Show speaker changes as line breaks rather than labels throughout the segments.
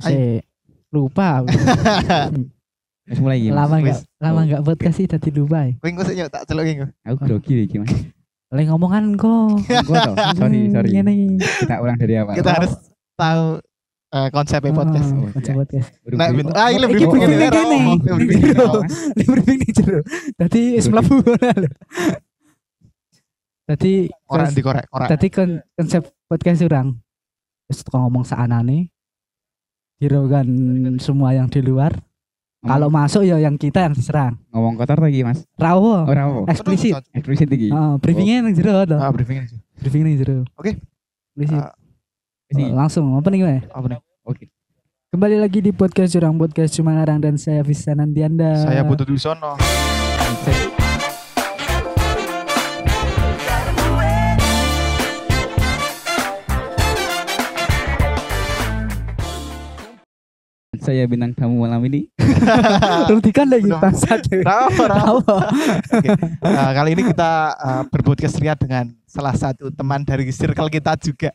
Si lupa. aku.
Wis mulai iki.
Lama enggak
Wis.
lama enggak podcast sih tadi lupa. ya.
Kowe engko sik nyok tak celuk iki.
Aku grogi iki, Mas.
Oleh ngomongan kok.
Engko toh. Sorry, sorry.
Ngene.
Kita ulang dari awal.
Kita harus tahu eh, podcast.
Oh,
Oh,
konsep
iya.
podcast.
Nah, bentuk- ah, ini lebih
nih kene.
ini briefing nih
Jero. Dadi wis mlebu ngono lho. Dadi
Korek dikorek, korek.
Tadi kon konsep podcast orang terus tukang ngomong seanane hiraukan semua yang di luar kalau masuk ya yang kita yang diserang
ngomong kotor lagi, Mas.
rawo
Ora apa.
eksplisit
Eksplisit iki.
oh, briefingnya yang jero
Ah, briefing ini.
briefing yang jero
Oke.
Eksplisit.
Ah.
Oh, langsung apa nih gue
apa nih?
Oke.
kembali lagi di podcast curang podcast cuma ngarang dan saya Visa Nandianda
Saya butuh Dusono.
Saya bintang tamu malam ini.
Rudikan lagi bangsat
Nah, kali ini kita uh, berpodcast lihat dengan salah satu teman dari circle kita juga.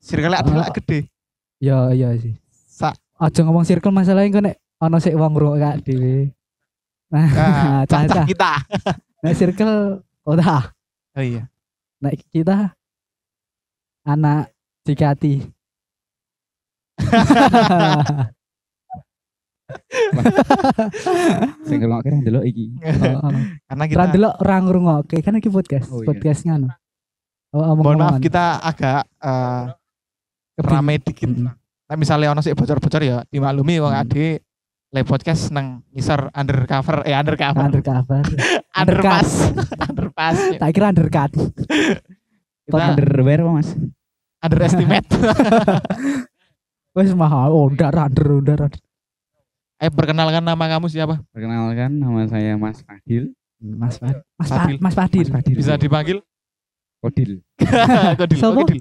Circle adalah
Oh.
gede.
ya iya sih
Sa
aja ngomong circle masalahnya kok nek ono sik wong ngrungok gak dhewe
nah,
nah
cacah
cacah
kita.
nek circle udah
Oh iya.
Nek kita anak Cikati.
Sing ngelok kira ndelok iki.
Karena kita
Ra delok ora ngrungokke kan iki podcast,
Oh, iya.
podcast ngono. Oh,
mohon maaf kita agak uh,
Kebing-
rame dikit.
Mm-mm.
Nah, misalnya ono sih bocor-bocor ya dimaklumi wong
Hmm.
ade live podcast nang ngisor undercover eh undercover
undercover.
underpass underpass
tak kira undercut.
kita
Underwear apa, Mas?
underestimate
Wes mahal, oh ndar under under.
eh perkenalkan nama kamu siapa
Perkenalkan nama saya Mas Fadil.
Mas Fadil. Mas
Fadil.
Mas Fadil.
Mas Fadil.
bisa dipanggil
Kodil.
Kodil oh, Kodil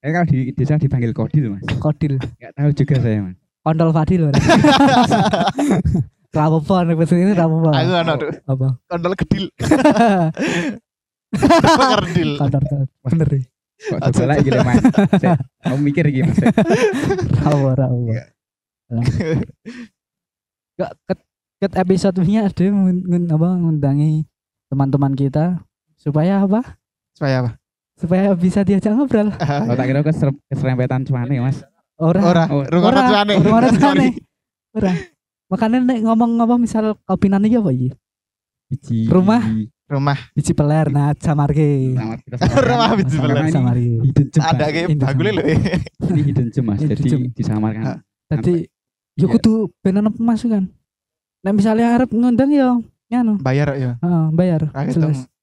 Eh kalau di desa dipanggil Kodil, Mas.
Kodil.
Enggak tahu juga saya, Mas.
Kondol Fadil. Nek bahasa ini rapopo.
aku ono tuh
Apa?
kondol gedil Pengerdil
Kondol. Bener. Ya?
Kok coba lagi gitu, Mas. Saya mau mikir iki, Mas.
Rapopo.
Iya.
Gak ket, ket episode ini ada ngun, apa ngundangi teman-teman kita supaya apa?
supaya apa
Supaya bisa diajak ngobrol.
Oh, tak kira keser- keserempetan cuane, Mas.
Orang
ora
Oh,
rungono
ora,
cuane
rungono cuane.
Sorry.
orang. Makanya nek ngomong apa misal kopinan iki apa iki?
Biji
Rumah?
Rumah
Biji peler nah samarke.
Rumah biji peler.
Samarke.
Hidden gem,
ada kayak
Indah.
bagulnya loh
Ini hidden gem, Mas. Jadi disamarkan.
Tadi
Iya.
kudu ben ono pemasukan. Nek misalnya arep ngundang yo nganu,
bayar ya
heeh, bayar.
Nah,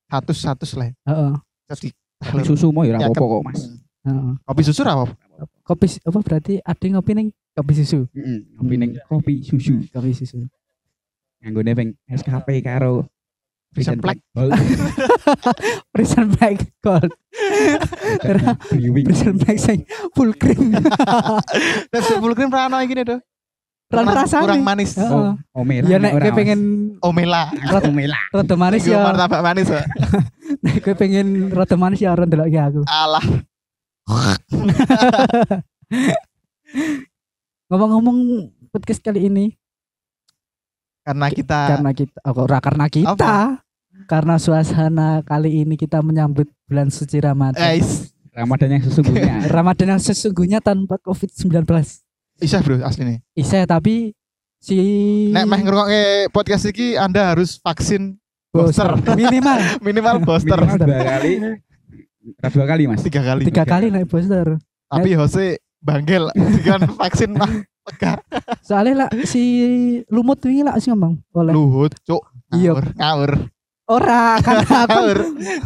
satu satu lah
Heeh.
Jadi
Kopi susu mau ya ora
Ya,
apa-apa
ke-
kok, Mas.
heeh.
kopi susu apa
Kopi apa berarti ada ngopi ning kopi susu.
Heeh, kopi ning kopi susu.
Kopi susu.
Nganggone ping SKP karo
Prison Black.
Gold.
Prison Black Gold. Prison Black sing full cream.
Nek full cream ra ono iki tuh
Ran
kurang,
rasane.
kurang manis
Heeh.
Oh, oh merah.
Ya
nek
kowe pengen
omela
Oh, merah.
rada manis ya.
martabak manis ya
Nek kowe pengen rada manis ya ora ndelok aku.
alah
Ngomong-ngomong podcast kali ini
karena kita
karena kita oh, ora karena kita.
Apa?
Karena suasana kali ini kita menyambut bulan suci Ramadan.
Ais,
Ramadan yang sesungguhnya.
Ramadan yang sesungguhnya tanpa Covid-19.
Isa bro asli nih.
Isa tapi si
Nek meh ngrungokke podcast iki Anda harus vaksin booster.
minimal
minimal booster
Minimal dua kali. Dua kali, Mas.
tiga kali.
tiga kali naik booster.
Tapi Jose banggel dengan vaksin mah
Soalnya lah si lumut ini lah sih ngomong oleh
Luhut, cuk.
Iya.
Ngawur,
ora kan
ngawur,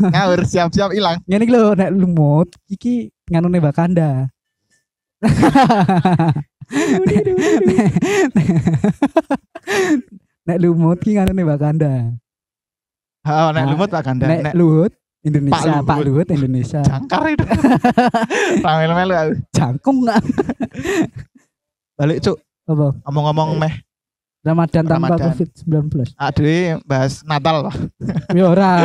ngawur, siap-siap hilang.
ngene iki lho nek lumut iki nganune bakanda. nek lumut ki nganune bakanda.
Oh, nek
Nah,
lumut Pak Ganda,
Nek luhut Indonesia,
Pak
Pak
Luhut.
Luhut Indonesia.
jangkar itu. Ramel-melu.
Jangkung?
Balik cuk,
Apa?
ngomong-ngomong meh.
Ramadan tanpa
Ramadan.
Covid-19.
Aduh, bahas Natal lah.
Ya ora.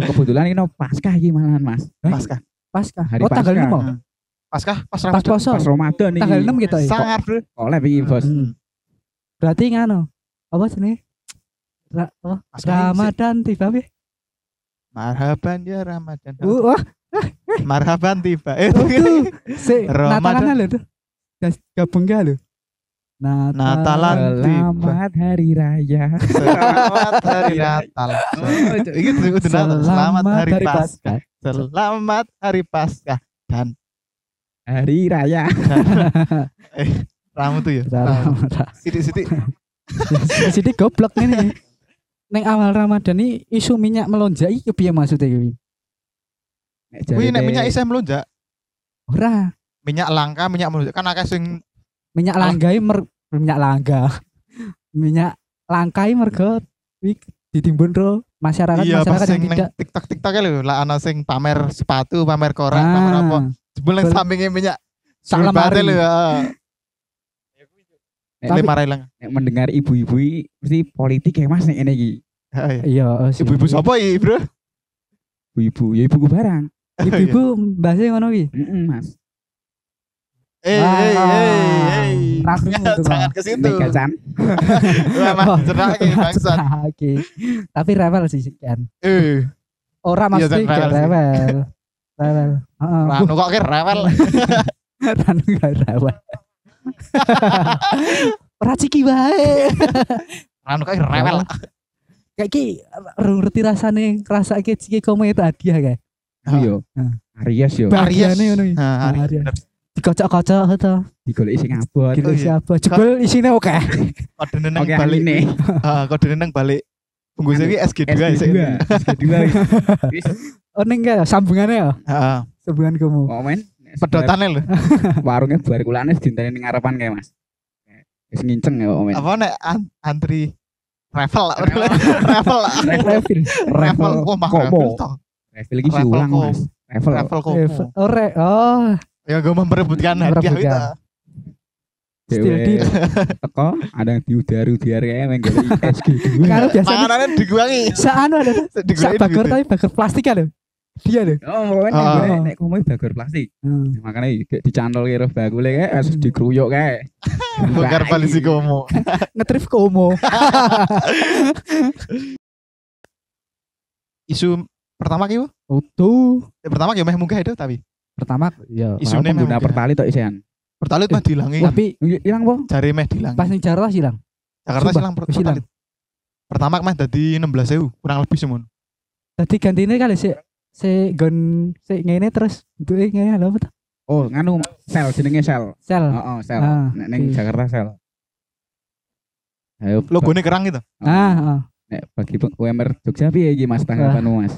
Oh, kebetulan ini no Paskah iki malahan, Mas.
Pasca.
Pasca.
Hari
Oh tanggal
Paskah.
5.
Paskah pas
Pas
Ramadan.
poso.
Pas Ramadan iki.
Tanggal 6 kita ya.
Sangat, Bro.
Oleh iki, Bos.
Hmm. Berarti ngano? Apa jenenge? Ra apa?
Paskah ini
Ramadan tiba be.
Marhaban ya Ramadan.
Uh, wah,
Marhaban tiba. Eh,
oh. Si
Ramadan.
Natalan lho tuh. Gabung gak lho. Natal.
Natalan.
Selamat hari raya.
Selamat hari Natal. Ini udah udah Natal. Selamat hari Paskah. Selamat hari Paskah dan
Hari raya.
ramu tuh ya.
Ramadan.
Sidik-sidik.
Jadi goblok ini. Neng awal Ramadan ini isu minyak melonjak iki piye maksudnya iki?
Nek
Kuwi nek minyak isih melonjak.
Ora,
Minyak langka, minyak melonjak. Kan akeh sing
minyak
Ah.
langgai mer minyak langga. minyak langkai mergo ditimbun ro masyarakat
iya
masyarakat yang tidak
TikTok-TikTok lho, lah ana sing pamer sepatu, pamer koran, pamer apa.
ah,
Jebul nang sampinge minyak.
sak lemari.
Lho.
Tapi-
Lima ilang.
nek mendengar ibu-ibu mesti politik ya Mas nek ngene iki.
Heeh.
Iya, oh.
Ibu-ibu sapa iki, Bro?
Ibu-ibu, ya ibuku barang.
Ibu-ibu bahasa ngono iki.
Heeh, Mas.
Eh,
Ah,
eh, eh, eh.
itu,
Jangan
Bang.
ke situ.
Oke. Tapi rewel sih kan.
Eh,
Ora
Iya, Chan,
gak
rewel
rewel. Rewel. Heeh.
Ranu kok kira rewel.
Ranu gak rewel. Ora ciki wae.
Ranu kok rewel.
Kayak ki ngerti rasane ngrasake ciki komo itu hadiah kayak.
Iya. Aries yo.
Aries.
Bahagiane ngono iki.
Aries.
Dikocok-kocok to.
Digoleki sing abot.
Gila
Oh, iya.
siapa? Jebul isine oke.
Kode neng
Oke,
balik.
ini.
Heeh, kode neng balik. Bungkusnya iki SG2
SG2.
sih.
SG2. Wis
Oh ning kayak sambungannya ya.
Heeh.
Sambungan kamu.
komen.
Pedotane lho.
Warungnya bar kulane dinteni ning ngarepan kae, Mas. Wis nginceng ya komen.
Apa nek an- antri Revel lah.
Revel.
Revel lah.
Refill.
Revel kok mah
Komo.
Revel toh. Revel
siulang,
kok.
Mas.
Revel.
Oh, oh.
Ya gue memperebutkan hadiah itu.
Still
teko ada yang diudar-udar kayak menggoleki SG2.
Kalau biasanya
Panganannya diguangi.
saano ada tuh. Sak bagor tapi bagor plastik kan lho. Dia lho.
Oh, pokoknya
Ah.
nek nek komo bagor plastik.
Hmm.
Makanya kayak dicantol kira bagule kayak harus
Hmm.
dikeruyuk kayak.
Bakar polisi komo.
Ngetrif komo.
Isu pertama ki Bu?
Oh tuh.
Eh, pertama ki meh munggah itu tapi
Pertama ya.
Isu
Isu
ini
pengguna
memang
pertali tok isian.
pertalit mah dilangi.
Tapi
Hilang po?
Jari meh dilangi.
pas ning Jakarta hilang.
Jakarta
hilang.
pertalit. Pertama meh dadi 16.000 kurang lebih semun.
Tadi gantine kali si si gon si ngene terus bentuke ngene lho apa tuh?
Oh, nganu sel jenenge sel.
Sel.
Heeh, sel.
Ah,
Nek ning
oke.
Jakarta sel. Ayo.
Logone kerang gitu.
Ah, ah.
Nek bagi UMR Jogja piye iki Mas tanggapanmu Mas?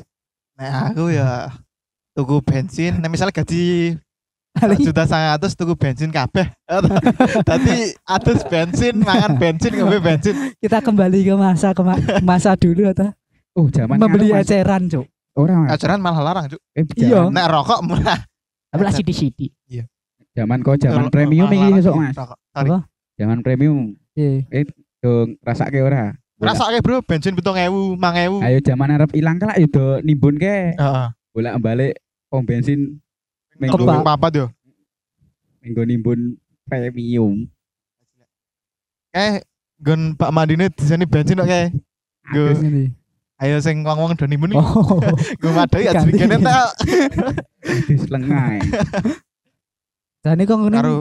Nah aku ya tuku bensin. Nah misalnya gaji juta sangat atus tuku bensin kabeh. Tadi atus bensin, mangan bensin, ngombe bensin.
kita kembali ke masa ke masa dulu atau
Oh, zaman
membeli eceran, Cuk.
Ora Mas.
Ajaran malah larang, Cuk.
Eh,
Iya.
zaman-
Nek rokok murah.
Tapi lah sidi-sidi.
Zaman kok zaman
Rokok
premium
malah
iki
di
Mas.
Apa?
Zaman premium.
Iya.
Dong rasake ora?
Rasake bro, bensin 7000, 5000.
Ayo zaman arep ilang kelak yo do nimbun ke.
Heeh.
Bolak-balik pom bensin
Minggu papat yo.
minggu nimbun premium.
Eh, gon Pak Madine di sini bensin kok kae. Go.
Ini.
Ayo sing wong-wong do nimbun iki.
Oh.
Gue madai ya
Ganti.
jadi kene tak
Wis lengae.
Dan ini kok ngene
karo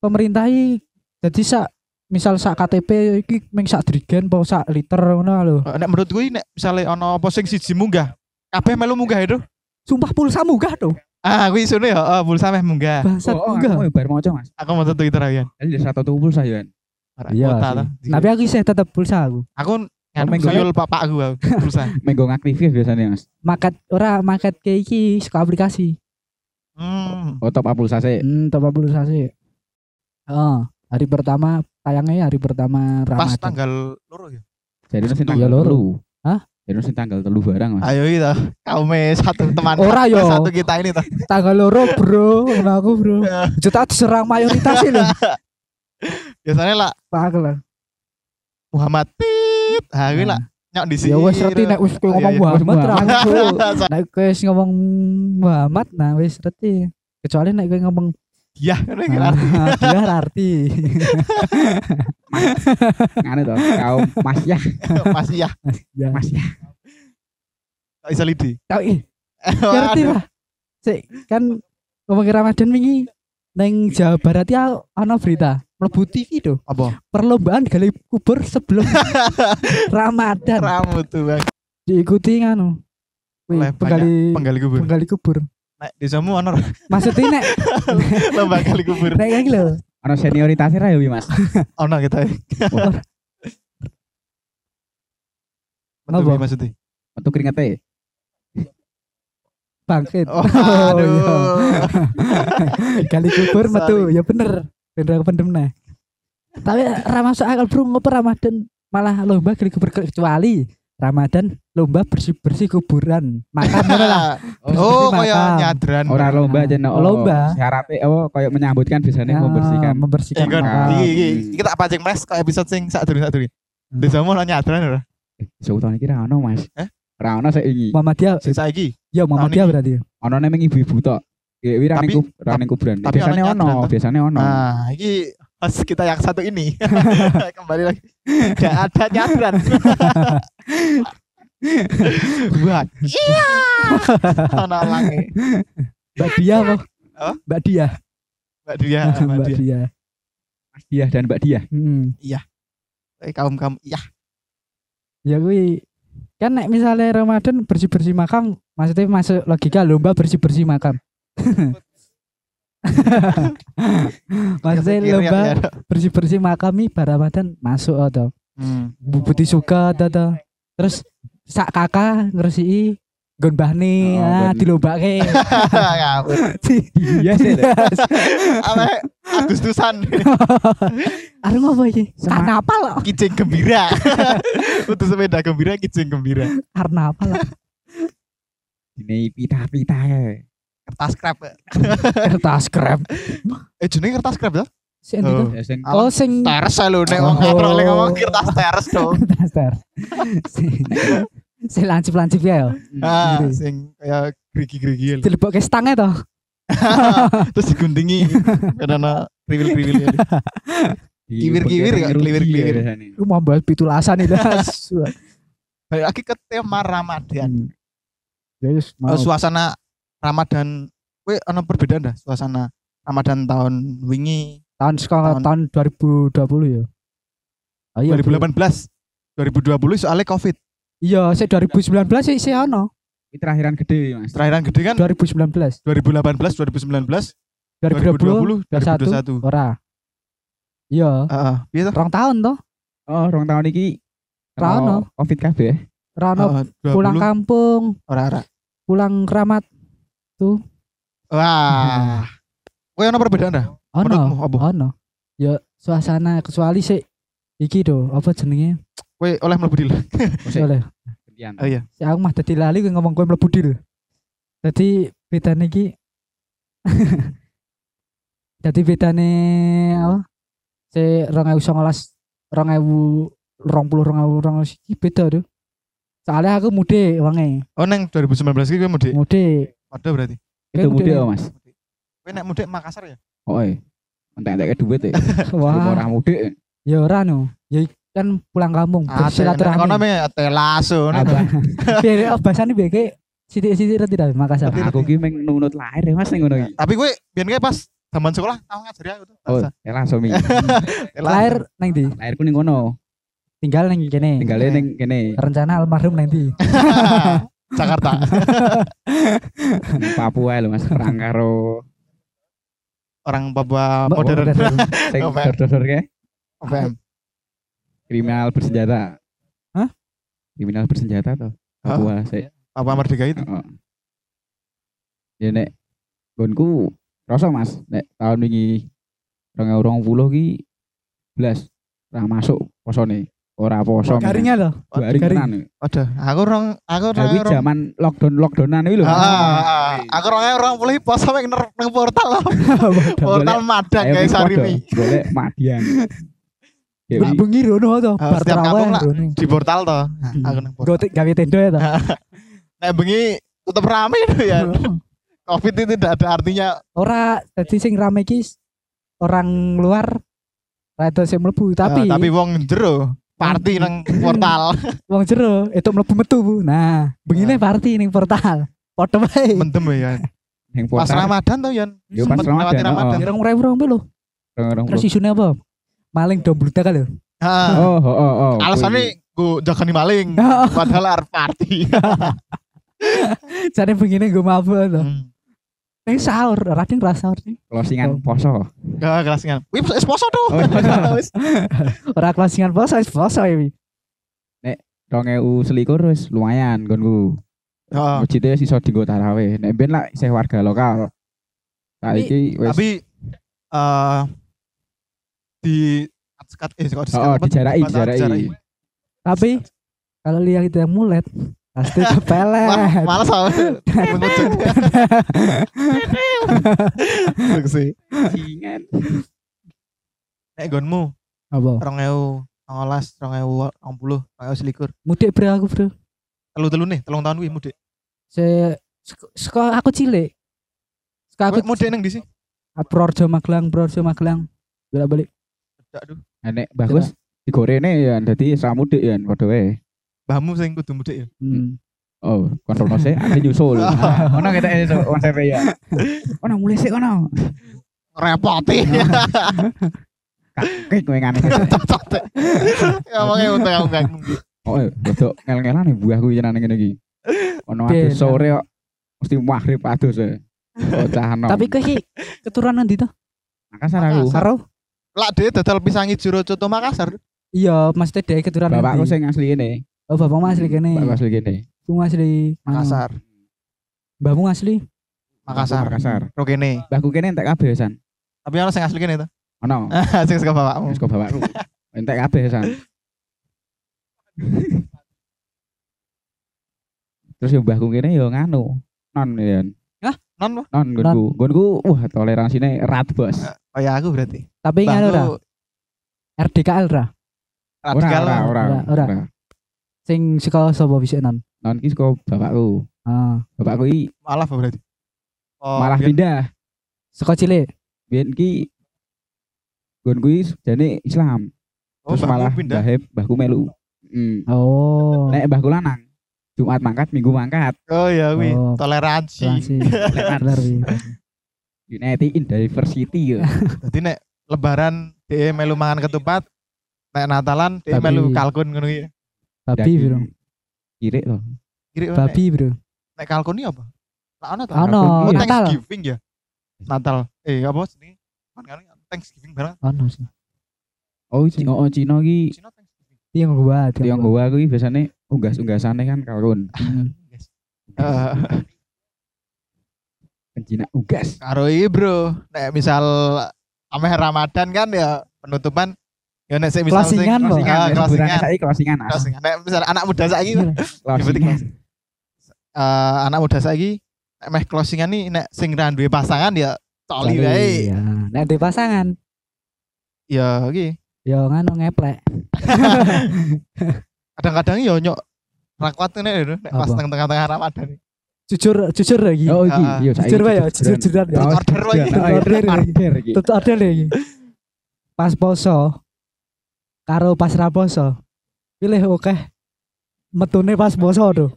pemerintah iki jadi sak misal sak KTP iki meng sak drigen apa sak liter ngono lho.
Nek menurut gue nek misalnya ono apa sing siji munggah, kabeh melu munggah itu.
Sumpah pulsa munggah tuh.
Ah, gue isune ya, oh, pulsa meh munggah.
Bangsat
Oh, oh,
munggah.
aku bar maca Mas.
Aku mau Twitter aja.
Jadi satu tubuh saya.
Iya.
Kota,
sih.
toh.
Tapi aku sih tetap pulsa aku.
aku
minggu
sayul bapak aku aku, pulsa.
Menggo ngaktifis biasanya Mas.
Market ora market kayak iki suka aplikasi.
Hmm.
Oh top up pulsa sih.
Hmm, top up pulsa sih. Oh, hari pertama tayangnya hari pertama
Pas
Ramadan.
tanggal loro ya.
Jadi
Sabtu.
tanggal
Ya, loro.
Nasi tanggal telu barang Mas.
Ayo itu. Kaum satu teman
Ora yo.
satu kita ini toh.
Tanggal loro, Bro. Ngono aku, Bro. Juta diserang mayoritas sih lho.
Biasanya lah
Pak lah.
Muhammad Pip. Ah, gue lah nyok di sini.
Ya wis ngerti nek wis kowe
Iya,
ngomong
iya.
Muhammad ra aku. Nek wis ngomong Muhammad nah wis ngerti. Kecuali nek kowe ngomong
Hadiah ngono iki arti.
Hadiah arti.
Nganu to, kaum Mas ya,
Masih ya.
Ya.
Mas ya.
Kok iso lidi.
Tahu ih, ngerti lah. Sik kan ngomongin Ramadan wingi neng Jawa Barat ya ana berita mlebu TV do
Apa?
perlombaan gali kubur sebelum Ramadan
Rambut tuh bang.
diikuti nganu Wih, penggali
penggali kubur.
penggali kubur
Nek desamu ono
maksudnya nek
lomba gali kubur.
nek kayak lho
Ono senioritasnya ra ya Wi, Mas.
Ono kita.
Apa?
Apa maksudnya?
Metu keringete.
bangkit
Oh,
Oh, iya.
aduh.
gali kubur
Sorry.
metu ya bener bener aku pendem nah tapi ra masuk akal bro ngopo Ramadan malah lomba gali kubur kecuali Ramadan lomba bersih bersih kuburan makan ngono lah
Oh,
Bersih-bersih
kaya
makam.
nyadran.
Ora lomba aja no.
Oh, lomba.
Syaratnya oh kayak menyambutkan biasanya
Ya,
membersihkan.
membersihkan
Iki kan
makam.
iki iki iki tak pancing mes kok episode sing sak durung sak durung.
Hmm.
Desamu ono nyadran ora?
Eh, Sultan iki ra ono, Mas.
Eh?
Ra ono sik iki.
Muhammadiyah
Sing saiki.
ya Muhammadiyah
ini.
berarti
Ono nemeng ibu-ibu tok. Ya wi ra
Tapi-
kuburan. Biasanya
ono
biasanya ono.
Nah, iki host kita yang satu ini. Kembali lagi. Tidak ada nyadran. Buat. Iya. Ono lange.
Mbak Dia Apa? Mbak Dia
Mbak Dia, Mbak Dia.
Dia
Diah dan Mbak Diah.
Hmm.
Eh, kaum-kaum iya.
ya gue kan nek misalnya Ramadan bersih bersih makam maksudnya masuk logika lomba bersih bersih makam maksudnya lomba
ya, ya.
bersih bersih makam nih pada Ramadan masuk atau
Hmm.
bubut suka atau terus sak kakak ngersi gon bahne
Oh,
ah dilombake
Ngawur.
Iya sih.
Apa Agustusan
Aduh apa iki?
Sema-
Karnaval.
kijing gembira. Untuk sepeda gembira kijing gembira.
Karnaval.
Ini pita-pita ya.
Kertas scrap.
Kertas krem.
Eh jenenge kertas scrap ya?
Sing itu.
Oh.
Ya, sing
Oh sing
Teres lho nek wong
Oh.
ngobrol ngomong kertas teres dong.
kertas ter. Sing- Sing lancip-lancip ya.
Ah,
Gitu.
sing kayak gerigi-gerigi. lho.
Dilebokke stangnya toh.
Terus diguntingi karena kriwil-kriwil. kiwir-kiwir ya,
ngerugi
kiwir-kiwir.
biasanya.
Lu mau bahas pitulasan itu.
Balik lagi ke tema Ramadan.
Ya wis
Eh,
mau.
suasana Ramadan Kowe ana perbedaan dah suasana Ramadan tahun wingi
tahun sekolah
tahun-
tahun 2020 ya. Oh, iya,
2018 2020 soalnya Covid.
Iya, sih 2019 sih sih ono.
Ini terakhiran gede, Mas.
Terakhiran gede kan
2019,
2018 2019
2020,
2021.
2021 ora. Iya,
Heeh, piye toh?
rong tahun toh.
Oh, rong tahun iki
Ra ono.
ono Covid kabeh.
Rano
20.
pulang kampung,
ora ora.
pulang keramat.
Wah. Kowe ana perbedaan dah?
Ono,
apa?
ono. Ya suasana kecuali sih iki do apa jenenge?
Kowe oleh mlebu dil.
Oleh.
Oh iya.
Si aku mah dadi lali kowe ngomong kowe mlebu dil. Dadi bedane iki Dadi bedane apa? Si 2019 2020 2020 iki beda tuh. Soalnya aku mudik wange,
Oh neng 2019 iki kowe mudik.
mudik.
Padha berarti.
Itu mudik ya, Mas.
Kowe nek mudik Makassar ya?
Oh, eh. Entek-entek duit ya.
Wah,
Ora mudik.
ya ora no. Ya kan pulang kampung
Ah, Kono
bersilaturahmi.
me telaso.
Abah,
Biar oh, bahasane biar kayak sidik-sidik reti dah Makassar.
aku ki meng nunut lahir ya, Mas ning ngono iki.
Tapi kowe biyen kowe pas zaman sekolah tau ngajari aku tuh.
Oh, ya langsung mi.
Lahir neng di,
Lahirku ning ngono.
tinggal neng kene.
Tinggalnya ning kene.
Rencana almarhum neng di.
Jakarta.
Papua lho, Mas. Perang karo
Orang Papua modern.
sing
Apa?
dor-dor ke
OPM.
kriminal bersenjata.
Hah?
Kriminal bersenjata tuh. Papua sik.
Papua Merdeka itu.
Heeh. Ya nek gonku rasa Mas, nek tahun wingi 2020 ki blas ra masuk posone. Ora poso.
Garingnya loh.
Dua hari
garing.
tenan.
Waduh, aku rong aku rong
Tapi zaman lockdown lockdownan iki lho.
Ah, ah, ah. aku rong orang pulih poso mek ner- nang portal. Portal Madang
padha.
ini.
Golek Madian. Ya,
Bengi rono to. Bar terawih.
Di portal toh. Aku nang portal.
Gotek gawe tenda ya to.
Nek bengi tetep rame itu ya. Covid itu tidak ada artinya.
ora dadi sing rame ki orang luar rada sing mlebu tapi
tapi wong jero party nang portal
wong jero itu mlebu metu Bu. nah begini
Ah.
party ning portal padha wae
mendem ya.
Yang
Pas
portal,
Ramadan tuh Yan.
Yo, pas Ramadan, oh.
Ramadan.
Rong rewu rong lho terus isune apa maling dom bludak lho
Ah,
Oh, oh, oh, oh.
Alasannya gue jaga nih maling.
Oh.
Padahal arep party.
jane begini gue mabuk lho
Hmm.
Ning sahur ora ding ora sahur ning
closingan poso.
Gak kelasingan. Wih, es poso tuh.
Oh, poso.
Wis.
ora closingan poso wis poso Wi.
Rong ewu selikur wis lumayan gonku.
Oh,
Masjidnya sisa dienggo tarawih. Nek ben lah isih warga lokal. Saiki wis
Tapi eh di sekat eh kok
Oh, oh, dijarai, dijarai.
tapi kalau lihat itu yang mulet pasti kepelet
Ma- Malas sama mengujung. Suk sih.
Jingan.
Nek gonmu
apa
2019, 2020, 2020 selikur.
mudik bro aku bro
Telu-telu nih, telung tahun kuwi mudik.
se sek- seko aku cilik seko aku
mudik nang ndi sih?
Purworejo Magelang Purworejo Magelang bolak balik
Dak duh.
Nek bagus digorene ya dadi samudik ya padha wae.
Mbahmu sing kudu mudik ya.
hmm.
Oh, kontrol sih, aku nyusul. Nah, Ono kita itu konsep ya. Ono mulai sih ono.
Repoti.
Kayak kowe ngene.
Cocok. Ya makanya untung aku gak
Oh, rodok ngel-ngelan nih buahku jenenge ngene iki. Ono
Ben.
adus sore kok mesti maghrib adus ya. Bocah nom.
tapi kau ki keturunan di tuh
Makassar aku.
Karo
Lah dia dodol pisangi jero coto Makassar.
iya maksudnya dia keturunan
Bapakku
ndi?
sing asli ini.
Oh bapak asli kene
Bapakku asli kene.
Bung asli
Makassar.
mbahmu asli
Makassar.
Makassar.
Rokene.
Mbahku kene entek kabeh san.
Tapi ono sing asli kene to.
Ono.
sing saka bapakmu.
Wis kok bapakku. Entek kabeh san. Terus yang mbahku kene yo nganu. Non ya.
Non Pak.
Non gonku. Gonku wah toleransinya erat, Bos.
Oh ya aku berarti.
tapi nganu
Mbahku
RDKL ra
Ora
radikal.
ora ora.
Sing saka sapa bisa non
Non ki saka bapakku.
ah
Bapakku iki
Malah apa berarti? Oh,
malah
biyen-
pindah.
saka cilik
Biyen ki gonku iki jane Islam.
Oh,
Terus malah
pindah.
mbahnya mbahku melu. Hmm.
oh
Nek mbahku lanang. Jumat mangkat, Minggu mangkat.
Oh ya wi,
Oh.
toleransi.
Toleransi.
United in Diversity ya.
Jadi nek lebaran dia melu mangan ketupat, nek Natalan dia
Tapi-
melu kalkun ngono ya.
Babi bro
Kiri loh.
Kira
babi bro
nek kalkun ini apa? Lah ono to?
Ono,
Oh,
Natal.
Thanksgiving ya. Natal. Eh apa sih? Kan kan Thanksgiving bareng.
ono sih
Oh, Cina, oh Cina ki
Cina Thanksgiving.
yang gua
Tionghoa kuwi biasanya unggas-unggasane kan kalkun.
Yes. Eh,
Kan Cina unggas.
karo iki bro, nek misal ameh Ramadan kan ya penutupan ya nek sing misal sing
Closingan loh.
Ah,
saiki.
Nek misal anak muda saiki
Iya.
Berarti
Closingan.
eh anak muda saiki nek meh closingan nih nek sing ra duwe pasangan ya coli wae.
Iya. Nek di pasangan,
Ya iki.
yo nganu ngeplek.
Kadang-kadang yo nyok rakwat nek lho, nek pas teng tengah-tengah Ramadan.
Jujur, jujur lagi.
Oh iki, yo saiki.
jujur wae ya, jujur jujuran ya.
Order
iya.
Order.
Order iki.
Tutup ada lagi. Pas poso, karo pas ra poso, pilih oke. Metune pas poso tuh.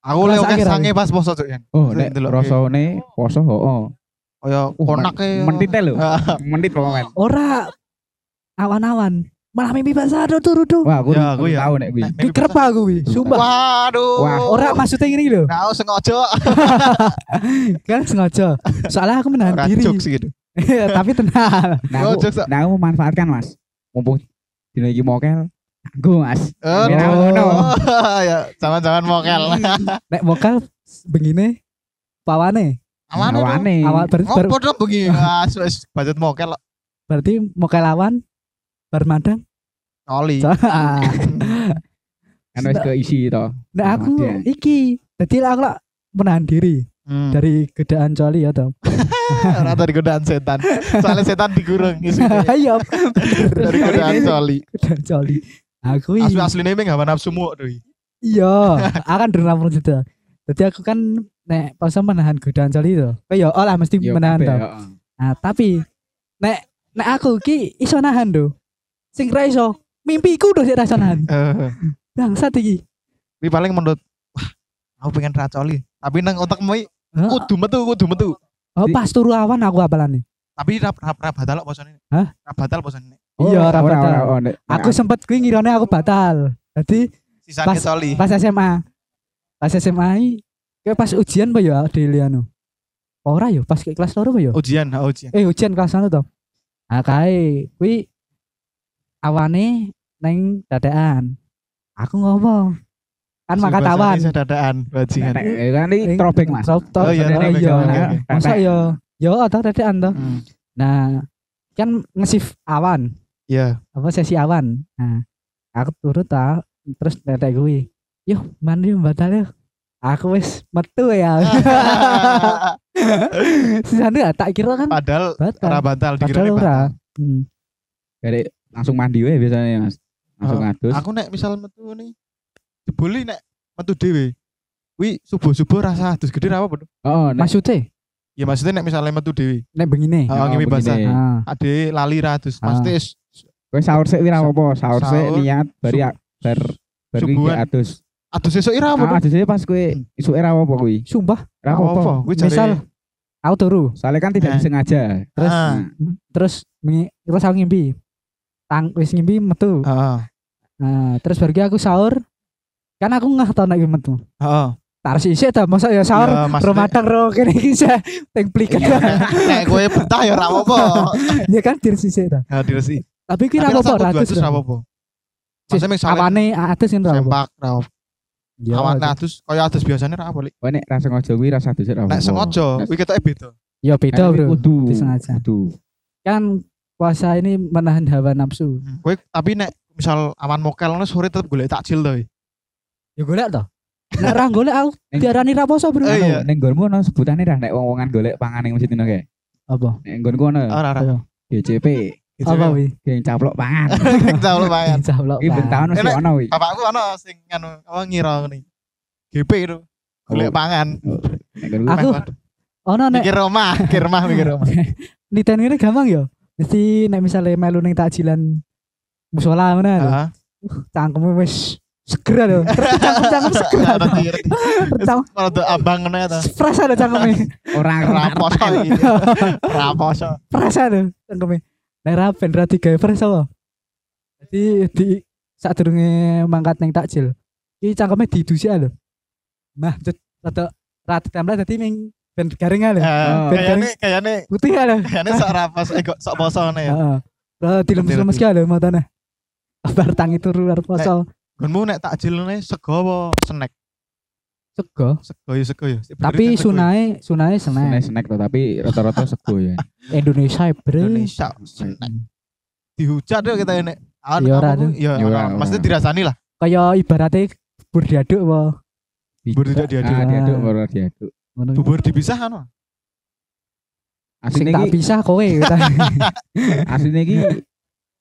Aku lek oke sange pas poso cuk ya.
Oh,
Sing
nek
delok,
rasane poso hooh.
Kaya
Uh,
konake.
Mentit lho. Mentit pokoknya.
Ora awan-awan. Malah mimpi basah tuh turu tuh.
Wah, aku
Ya, aku
aku
ya.
tahu nek kuwi.
Ki kerep aku wi, sumpah.
Waduh.
Wah.
Ora maksudnya gini lho.
Nah, sengaja
Kan sengaja. Soalnya aku menahan diri.
gitu.
Tapi tenang.
Nah,
Oh,
aku, nah, aku memanfaatkan, Mas. Mumpung dino iki mokel, aku, Mas.
Oh,
ngono.
ya, zaman-zaman mokel.
Nek vokal begini pawane.
Itu.
Awane.
Awal ber, ber,
Ngopo dong bengi? Ah, wis budget mokel
berarti vokal lawan bar madang.
oli.
So-
Kan wis keisi to.
Nek aku iki, jadi aku lah menahan diri
Hmm.
dari godaan coli ya toh.
Ora tadi godaan setan. Soalnya setan digurung isinya.
Ayo,
Dari godaan coli.
godaan coli. Aku i-
Asli asli namanya gak nafsu mu tuh.
iya, akan lampung juga. Jadi aku kan nek poso menahan godaan coli itu. Kok ya olah mesti
Yo,
menahan
kabeh,
to.
heeh.
Nah, tapi nek nek aku ki iso nahan do. Sing ra iso mimpiku do sik ra iso nahan.
Eh,
Bangsat iki.
Ini paling menurut wah, aku pengen racoli. Tapi nang otakmu iki kudu metu, kudu metu.
Oh, pas turu awan aku apalane.
Tapi rap rap rap batal posone.
Hah?
Rap batal posone.
Iya, ora
ora,
batal.
ora, ora, nek-
Aku sempet kuwi ngirone aku batal. Jadi
Sisane
Pas-
coli.
pas SMA. Pas SMA iki kayak pas ujian apa ya Deliano. Ora yo, pas ke kelas loro apa yo?
Ujian, ha, ujian.
Eh ujian kelas 1 to. Nah kae kuwi awane neng dadakan. Aku ngomong. Kan mangkat awan.
Bisa dadaan bajingan.
nek- kan ini throwback mas
Oh iya,
iya.
oke, oke.
Masa yo yo atau dadakan to.
Hmm.
Nah, kan ngesif awan,
Iya.
apa sesi awan. Nah, aku turut ta, terus tetek kuwi. Yo, mandi batal yo. Aku wis metu ya. Sisane ya, tak kira kan
Padahal
batal.
ora batal
Padahal
dikira
ora.
batal.
Hmm.
Dari langsung mandi wae biasanya mas langsung
Oh,
ngadus
Aku nek misal metu nih jebuli nek metu dhewe. Wi subuh-subuh rasa adus gede ra apa
oh nek
Maksudnya
Ya maksudnya nek misalnya metu dhewe.
nek begini.
Heeh,
Oh,
ngimi basah.
Ah.
Ade lali ra adus.
Ah.
Maksudnya
kowe sahur sik ora apa sahur sik niat bari
sub-
bar bar kuwi
subuhan.
ki adus
adus esuk ira apa?
ah adus e pas kowe isuk ora apa kuwi
Sumpah,
ora
Ra
apa
misal aku turu,
soalnya kan tidak
Eh.
disengaja
terus
Ah.
terus terus aku ngimpi. Tang wis ngimpi metu.
Heeh.
Nah, terus baru aku sahur. Kan aku ngah tau nek metu.
Heeh.
Tar sisik ta masa ya sahur
Ya,
Romadang ro kene iki saya teng pliken.
Nek kowe betah ya ora apa-apa.
Ya kan dir sisik ta.
Ya diresi.
Tapi ki
Tapi
ra apa-apa
rasa
ra
kudu
adus.
adus ra apa-apa. Maksudnya misalnya
awane atus kan ra apa.
sempak ra apa.
Ya,
Awan adus kaya adus biasanya ra apa. Lik.
kowe nek ra sengaja kuwi rasa adus ora apa
Nek sengaja kuwi ketoke beda.
Ya beda, Bro.
kudu
Disengaja.
kudu
Kan puasa ini menahan hawa nafsu.
Kowe tapi nek misal awan mokel ngono sore tetep golek takjil to.
Ya golek to. Nek ra golek aku
Ning-
diarani ra poso, Bro.
Eh, iya.
ning nggonmu ono sebutane ra nek wong-wongan golek pangan ning masjid kae
Apa?
nek nggonku ono
Ora ora.
Ayo.
DCP
Gitu
Apa wi?
geng caplok pangan
Kita lu bayar.
Insyaallah.
iki ben tahun mesti ono wi
Bapakku ono sing anu apa ngira ngene. GP itu. Golek
Oh.
pangan.
Aku ono nek
mikir rumah, mikir rumah, mikir rumah.
niten ngene gampang ya. Mesti nek misalnya melu ning takjilan musola ngono lho.
Heeh.
Cangkemmu wis seger lho. Cangkem-cangkem seger. lho.
Ngerti, ngerti.
Cangkem
Rada abang ngono ya to.
fresh ada cangkeme.
orang
Raposo iki. Raposo.
Fresh ada cangkeme. Nek ra ben ra digawe fresh apa? Jadi di sadurunge mangkat ning takjil. Iki cangkeme didusi lho. Nah, cet- rada rada tempel dadi ning ben garing lho.
Eh, Kayaknya kayaknya
Putih lho.
kayaknya sok rapos eh kok sok poso ngono ya.
Heeh. Lah dilemes-lemes ki lho matane. Bar tangi turu arep poso.
Gunmu nek takjil ngene sego apa snack?
Sego.
Sego ya sego ya.
Tapi
ya.
sunae sunae
snack
snack.
snack tuh tapi rata-rata sego ya
Indonesia bre.
Indonesia snack. Dihujat deh kita ini. Ah,
Ya, ora?
Ya,
Ya, ora,
ora. Maksudnya dirasani lah.
Kayak ibaratnya bubur diaduk apa.
Bubur tidak diaduk.
ah diaduk baru diaduk.
Bubur dipisah kan?
Sing
asline
tak pisah kowe.
asline iki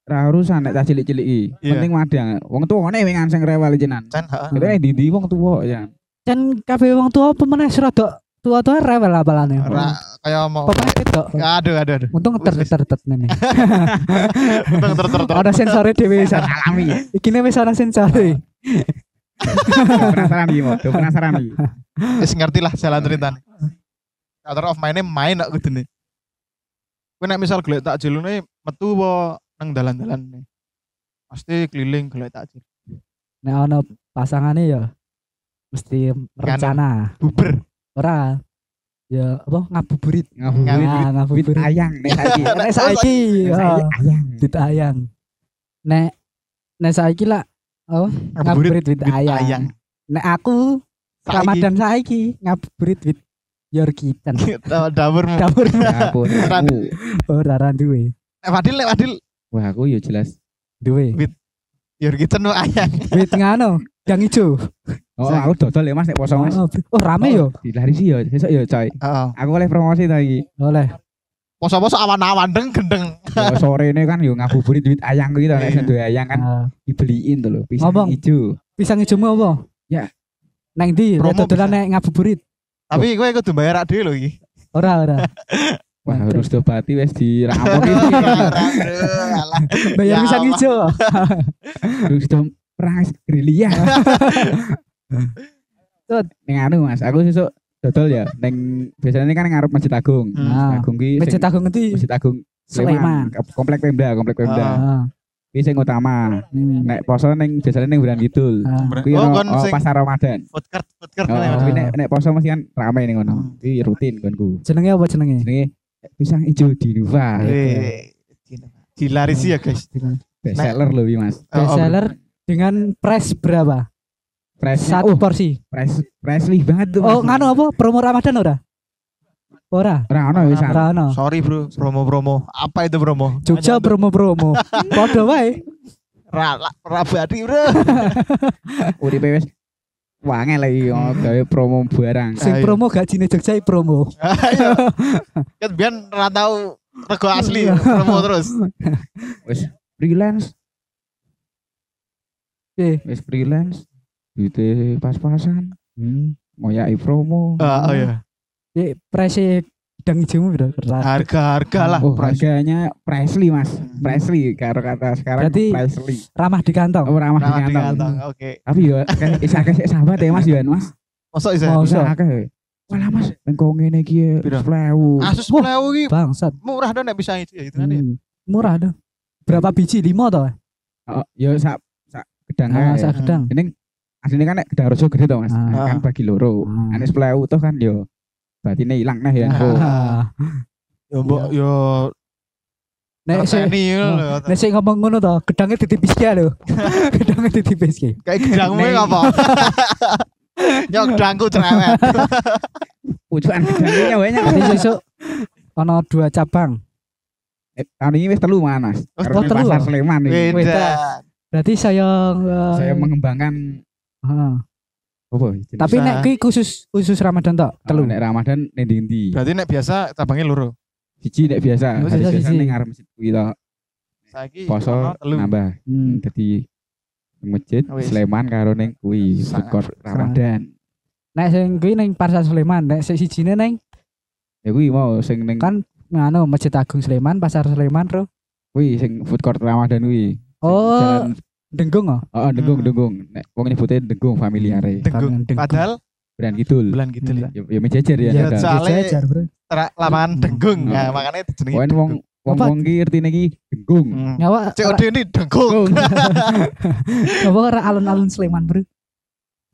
ra urusan nek tak cilik-cilik iki
Iya.
penting madang wong tuwane wingan sing rewel jenan
Can, heeh.
Kira ndi wong tuwa ya
Kan kabeh wong tua pemenang serada tua-tua rewel apalane.
Ora kayak mau
Pokoknya itu.
Aduh, aduh, aduh.
Untung
Wis, wis.
ter-ter-ter nene.
Ter ter ter ter.
Ada sensore dhewe wis.
alami
Iki ne wis ana sensore.
penasaran iki mau penasaran iki
Wis ngerti lah jalan ceritanya. Theater of mind main nak kudune. Kowe nek misal golek takjil ne metu apa nang dalan-dalan ne. Pasti keliling golek takjil.
Nek ana pasangane ya mesti rencana.
Buber.
Ora. Ya apa ngabuburit.
ngabuburit
Ngabuburit.
Nah, ngabuburit.
ayang nek saiki
Nek saiki
saiki ayang
Wit ayang. Nek nek saiki lah apa? Ngabuburit wit ayang. Nek aku. Ramadan saiki ngabuburit wit your kitchen.
Dapurmu.
Dapur
ampun aku
ora ra duwe.
Eh Fadil, nek Fadil.
Wah aku ya jelas
Duwe.
Your kitchen nu ayang.
Wit ngano? Yang ijo.
oh aku dodol ya mas nek poso mas
Oh, oh, rame yo.
dilarisi ya besok ya coy
Heeh.
aku oleh promosi tadi
Oleh.
Poso-poso awan-awan deng gendeng.
Ya, sore ini kan yo ngabuburit duit ayang gitu nek
Iya.
sing duwe ayang kan
Ah,
dibeliin tuh lho pisang ijo
pisang ijomu apa? Neng di
Promo
dodolan nek ngabuburit.
Tapi kowe kudu bayar rak dhewe lho iki.
Ora ora.
Wah, harus dobati wis dirampok iki.
Aduh, alah.
Bayar
Ya Allah.
ijo.
Harus do perang gerilya.
Tut.
Ning anu Mas, aku sesuk dodol ya ning biasanya kan ngarep Masjid Agung.
Hmm.
Masjid. Agung ki
Masjid Agung ngendi?
Masjid Agung
Sleman.
Komplek Pemda, komplek Pemda.
Ah.
Ah.
Ki sing utama.
Hmm.
Nek poso ning biasanya ning Buran Kidul.
Ah.
Kuwi
Oh,
ono oh,
sing
pasar Ramadan.
food cart, food cart
Oh,
kan ya,
nek nek poso mesti kan rame ning ngono.
Hmm.
Kuwi rutin konku.
Jenenge apa jenenge?
Jenenge pisang ijo Dinuva.
Eh, Dilarisi ya guys.
Best seller loh Mas.
Oh,
Best
oh,
seller dengan price berapa?
Price
Satu
oh,
porsi.
price Presley banget tuh.
Oh, nganu apa? Promo Ramadan ora? Ora.
Ora ono wis.
Ora ono.
Sorry bro, promo-promo. Apa itu promo?
Jogja promo-promo. Padha wae.
Rala, rabadi bro.
Uripe wis wangel lagi oh, gawe promo barang.
Sing
Ayo.
promo gajine Jogja i promo.
Kan biar ora tahu rego asli promo terus.
Wis freelance,
Eh,
wis freelance. Duite pas-pasan. Hmm. Ngoyaki promo.
Ah, oh ya.
Eh, price gedang ijomu piro?
Harga-harga lah.
Oh,
price.
harganya Presley, Mas.
Hmm.
Presley karo kata sekarang
Berarti-
Presley.
Ramah di kantong.
Oh, ramah di
Ramah di
kantong.
kantong. Oke.
Tapi yo kayak isa kayak sahabat ya Mas Yohan, Mas.
Masuk isa.
Mau.
Bisa
Masa?
akeh. Walah Mas, ngene iki ya,
Piro?
10.000.
Asus
Wah.
Pleo iki
Bangsat.
murah dong nek bisa itu ya itu kan ya.
Hmm. Murah tuh. Berapa biji? Lima toh?
Oh, yo sak sak gedang
Ah, sak gedang.
Ini aslinya kan nek gedang rojo gede toh Mas.
Ah.
Kan bagi loro.
Ah.
Ane 10.000 toh kan yo batine ilang nah ya. engko.
Ah.
Yo mbok yo
Nek sing nek sing ngomong ngono toh, gedangnya ditipis ki lho. gedangnya ditipis ki.
Kayak gedangmu apa? Yo gedangku cerewet.
Pucukan gedangnya banyak.
Nanti sesuk ono dua cabang.
Eh, tahun ini wis telu Mas.
Oh,
telu.
pasar Sleman ini.
Beda.
Berarti saya eh,
Saya mengembangkan
ah.
Apa?
Tapi nek kuwi khusus khusus Ramadan tok,
Oh,
telu.
nek Ramadan ning ndi-ndi.
Berarti nek biasa cabangnya loro.
Siji nek biasa.
Oh,
Hari
biasa
ning ngarep masjid kuwi toh.
Saiki
Poso
ono telu.
nambah.
Hmm.
Dadi masjid
Wis.
Sleman karo ning kuwi food court Ramadan.
Nek sing kuwi ning Pasar Sleman, nek sing sijine ning
Ya kuwi mau sing ning
kan nganu Masjid Agung Sleman, Pasar Sleman, Bro.
kuwi sing food court Ramadan kuwi.
Oh, Denggung oh.
Oh, dengung
Hmm.
dengung. Nek wong nyebutnya dengung familiare.
Denggung.
Denggung.
Padahal
Brand kidul.
bulan
Hmm.
lah.
Ya, ya mejejer ya.
Ya, soalnya-. Tra- lapangan denggung.
Hmm.
Nah, makanya jenenge
wong wong
Apa?
wong ki artine ki dengung.
Hmm.
Nyawa
COD ini denggung.
Apa ora alun-alun Sleman, Bro?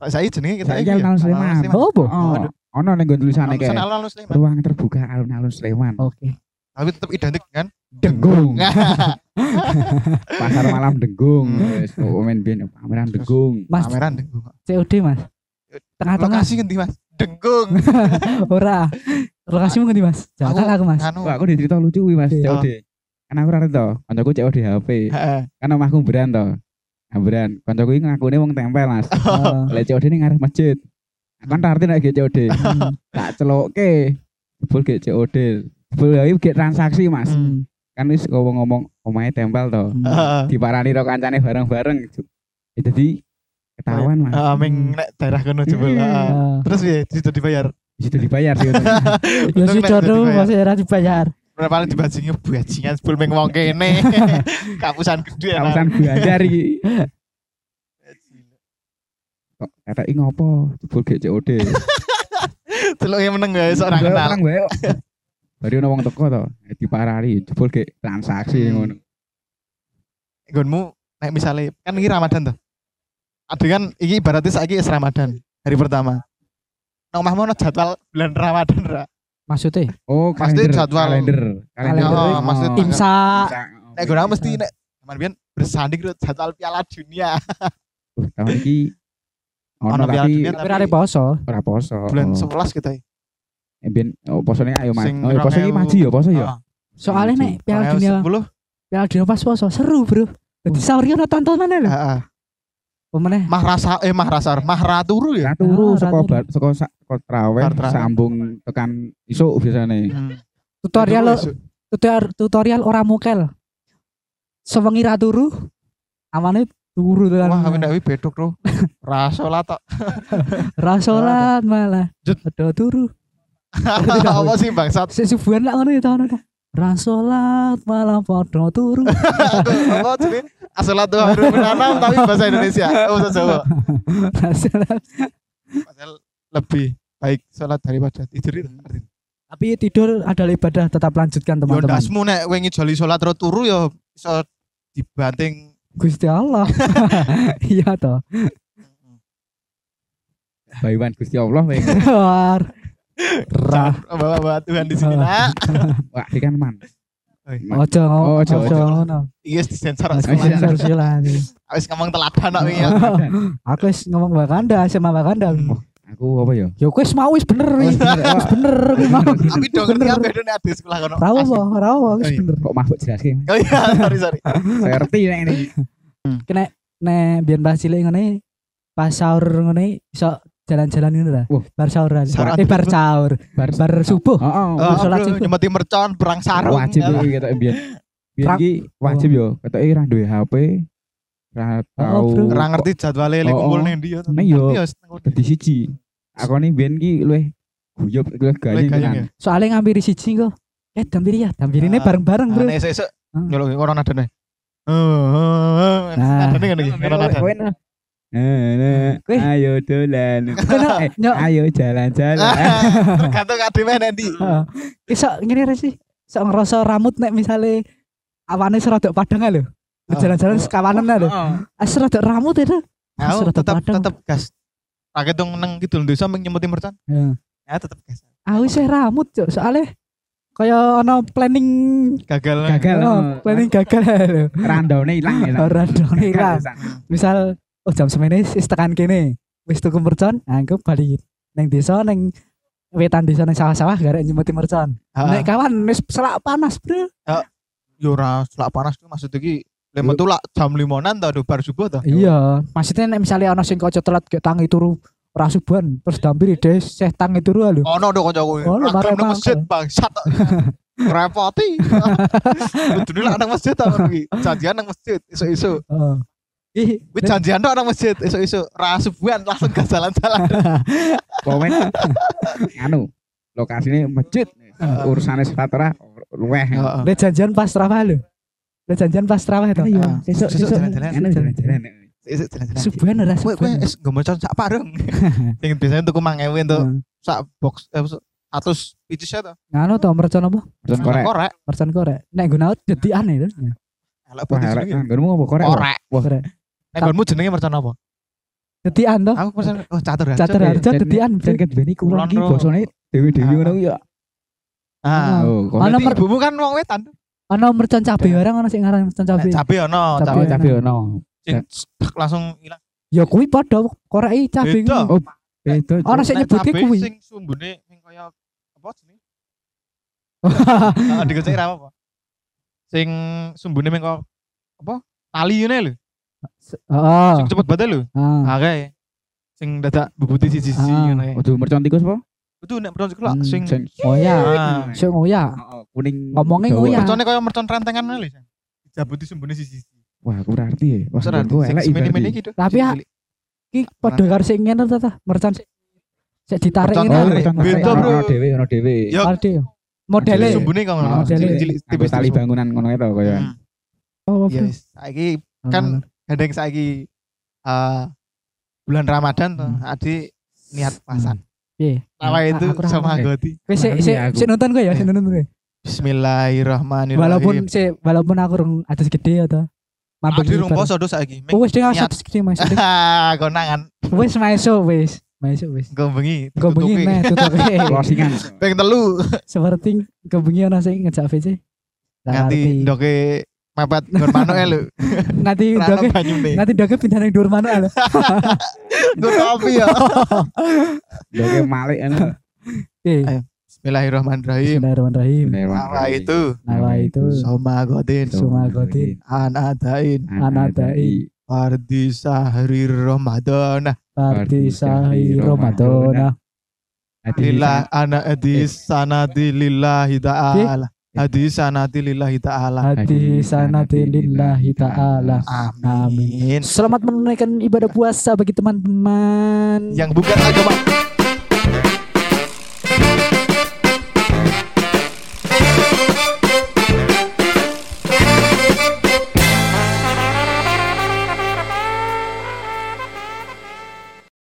Saya jenenge kita iki ya.
alun-alun Sleman.
Oh,
Aduh.
ono ning nggon tulisane
Sleman.
ruang terbuka alun-alun Sleman.
Oke.
Tapi tetap identik kan?
Dengung. Pasar malam dengung.
Hmm.
Wis komen biyen pameran dengung.
Mas
Pameran denggung.
COD, Mas. Tengah-tengah
Lokasi ngendi Mas? Denggung.
ora. Lokasimu ngendi, Mas? Jakarta aku, Mas.
Anu.
Aku dicerita lucu kuwi Mas,
Oke.
COD. Kan aku ora to, kancaku COD HP. Kan omahku beran to. Nah, beran. Kancaku iki ngakune wong tempel, Mas. Lek COD ning ngarep masjid. Kan tak arti nek COD.
Hmm.
Tak celoke. Jebul ge COD. Jebul ya iki transaksi, Mas.
Hmm.
Kan wis ngomong-ngomong omahe tempel to.
Hmm.
Heeh.
Diparani ro kancane bareng-bareng. Ya dadi ketahuan, Mas.
Heeh, ming nek daerah kono jebul.
Hmm.
Ah.
Terus ya di situ dibayar.
Di situ dibayar sih.
Ya tuh,
dibayar.
masih era dibayar.
Berapa kali dibajingi bajingan sebelum ming wong kene. Kapusan gede.
Kawasan Bandar iki. Kok kata iki ngopo? Jebul ge COD.
Teluk yang meneng orang
Enggak,
kenal.
Baru ono wong teko to, diparani jebul ge transaksi
Hmm.
ngono.
Gonmu nek misalnya kan ini Ramadan tuh. Ada kan ini ibaratnya saiki is Ramadan hari pertama. Nang omahmu ono jadwal bulan Ramadan ra.
Maksudnya
Oh,
Maksudnya
kalender,
jadwal.
kalender.
Kalender.
Oh, maksudnya
imsa.
Nek gue mesti nek Cuman biyen bersanding karo jadwal Piala Dunia
tahun iki ono tapi
Dunia,
tapi ada poso.
ora poso.
bulan
Oh.
11 kita.
Eh, ben oh, posone ayo mas.
Sing
Oh, ya, poso iki
2000.
maju ya, poso ya.
Soalnya nek Piala Dunia,
10.
Piala Dunia pas poso seru, Bro. Jadi sahur ono tontonan lho.
Heeh.
Pemeneh
Mah rasa eh mah rasar, mah raturu ya.
Ra turu
Ah,
saka
ra turu.
bar- saka sa- saka traweh sambung tekan isuk biasane.
Hmm.
tutorial tutorial tutorial ora mukel. Sewengi ra turu, amane turu tenan.
Wah, aku ndak wi beduk, Bro. Ra salat tok.
Ra salat malah.
Jut.
Ada turu.
Apa sih bangsat?
Sik subuhan lak ngono ya tahun itu. Ra salat malah padha turu.
Apa jenenge? Asalat tuh hampir menanam tapi bahasa Indonesia. Oh, bahasa Jawa. Padahal lebih baik salat daripada tidur itu.
Tapi tidur adalah ibadah tetap lanjutkan
Yo
teman-teman.
ndasmu nek wingi joli salat terus turu yo iso dibanting
Gusti Allah. Iya toh.
Bayuan Gusti Allah wae.
War. Ra.
bawa-bawa Tuhan di sini nak.
Wah, iki kan man.
Ojo
Oh, ojo,
ojo
ojo.
ngono.
Iya disensor
Oh, iya.
Sensor silan.
Wis ngomong teladan nak wingi. ya.
Aku wis ngomong Wakanda sama Wakanda.
Oh, Aku apa ya?
Ya wis mau wis bener wis. Wis bener wis mau.
Tapi dong ngerti apa itu nek di sekolah kono.
Rawo apa? Rawo wis
Oh,
bener.
Kok mabuk jelaske?
Oh iya, sorry sorry.
Saya ngerti nek ini.
Kena nek biyen pas cilik ngene pas sahur ngene iso jalan-jalan ngono ta.
Wah.
Bar sahuran.
Saat
Eh bar sahur,
Bar
bar subuh.
Heeh.
Oh,
sholat
bro,
subuh.
nyemeti mercon perang sarung.
wajib
Ya.
iki ketok biyen. Biyen iki wajib yo. Ketoke ra duwe HP. Ra tau.
bro.
Ora ngerti jadwale lek
Oh,
kumpul
oh.
ning ndi yo.
Iya.
Ngerti yo,
Dadi siji. Aku nih biyen ki luwih guyub luwih gayeng
ya.
Soalnya ngampiri siji kok. Eh dampiri ya, dampirine
Ah.
bareng-bareng, Bro.
Nah, nek esuk
Hmm.
nyolok orang nadane. Heeh.
Nah.
Nadane ngene iki, orang nadane.
Ayo dolan. Eh, Ayo jalan-jalan.
Tergantung kadime.
Heeh. Iso ngene ra sih. Iso ngerasa rambut nek misale awane serodok padang lho. Jalan-jalan sekawanan lho. Ah serodok rambut itu.
Aku tetap tetap gas. Tak ketung nang kidul desa nyemeti mercon.
Ya.
Ya tetap gas.
Aku sih rambut, Cuk. Soalnya kaya ana planning
Gagal.
Gagal.
oh, planning gagal lho.
Randone ilang ya.
Ora dong ilang. Misal oh jam semene wis tekan kene. Wis tuku mercon, aku balik neng desa neng wetan desa neng sawah-sawah garek nyemeti mercon. Nek kawan wis selak panas, Bro.
yo ora selak panas tuh maksud iki metu lak jam limonan ta do bar subuh ta.
Iya, maksudnya nek misalnya ana sing kocok telat kayak tangi turu ora subuhan, terus dampiri deh seh tangi turu lho.
Ono do kancaku.
Ono, bareng
nang masjid bangsat. Repoti. Kudune lak nang masjid ta ngono iki. Janjian nang masjid isu-isu.
Heeh. Ih,
Wis janjian tok nang masjid isu-isu. Ra subuhan langsung gas jalan-jalan.
Komen anu lokasine masjid. Urusane salat ora luweh.
Nek janjian pas terawih lho. Nek janjian pas terawih to.
Ayo,
Ah,
sesuk
sesuk
sesuk
jalan-jalan.
Anu jalan-jalan.
Subuhan ora
Kowe kowe nggo mercon sak bareng. Sing biasanya tuku 5000 entuk sak box eh, 100 pieces ya to.
Nganu to mercon apa?
Mercon korek.
Korek.
Mercon korek. Nek gunaut dedikan itu.
Elek
Wah,
putih
arek
jenenge.
nggonmu apa korek?
Korek.
Korek.
Nek nggonmu jenenge mercon apa?
Dedikan to.
Aku mercon oh catur ya.
Catur harja dedikan.
Dan kan beni kulon
Kulon
ki
ro.
bosone dewi-dewi
Ah.
ngono ya.
Ah.
Oh, kok
Ana mer-
ibumu kan wong wetan.
Ana mercon cabe barang ana sing ngaran mercon cabe.
Cabe ono,
Cabe.
cabe
ono.
langsung ilang.
Ya kuwi padha koreki cabe. Kuwi.
Beda.
Ana sing nyebutke kuwi.
Sing sumbune sing kaya apa jenenge? Ah, digocek ra apa? Sing sumbune meng kaya apa? Tali ngene lho.
Heeh.
Sing cepet banget lho.
Ah.
Ah kae. Sing dadak bebuti siji-siji
Ah.
ngono kae.
Ojo mercon tikus apa?
Itu nek mercon sekolah
Hmm,
sing
Sing
Oh ya.
Ah.
Sing ngoyak.
Heeh, kuning.
Ngomongnya ngoyak.
merconnya kaya mercon rentengan ngene lho. Dijabuti sumbune siji-siji.
Wah, aku ora ngerti ya. Wah,
sing
elek
semene-mene
ibarat.
iki.
Tapi ya. Ki padha karo sing ngene to ta. Mercon sik sik ditarik ngene.
Beda, bro.
Ono dhewe, ono dhewe.
Ya,
Alde. Modele.
sumbune kok ngono.
Modele.
Cilik-cilik
Tipis tali bangunan ngono itu kaya.
Hmm.
Oh,
Iya, wis. saiki kan gandeng saiki eh bulan Ramadan tuh.
Hmm.
Adi niat puasa.
Piye?
Nama
Ah,
itu
aku
sama. Goti.
Wis sik sik nonton gue ya, sik nonton gue.
Bismillahirrahmanirrahim.
Walaupun sik walaupun aku rung atus gede ya to.
Adi rung poso do saiki.
Oh, wis
niat.
atus gede Mas.
Ah, konangan.
Wis maeso wis. Maeso wis.
Engko bengi.
Kau bengi meh tutupi.
Closingan.
Ping telu
Seperti kau bengi ana sing ngejak VC.
nganti ndoke mepet manuk e lho.
Nanti
banyune.
nanti doke pindah ning dhuwur manuk lho.
Nggo kopi ya.
Doke malik anu.
Oke.
Ayo. Bismillahirrahmanirrahim.
Bismillahirrahimrahim.
Nawa itu
Nawa itu
Soma godin
Suma godin
Anadain
Anadai.
Fardi sahri Ramadan
Parti sahi Ramadan.
Lillah ana adi sanadi lillahi ta'ala Hadi sanati lillahi ta'ala.
Hati sanati lillahi ta'ala.
Amin.
Selamat menunaikan ibadah puasa bagi teman-teman.
Yang bukan agama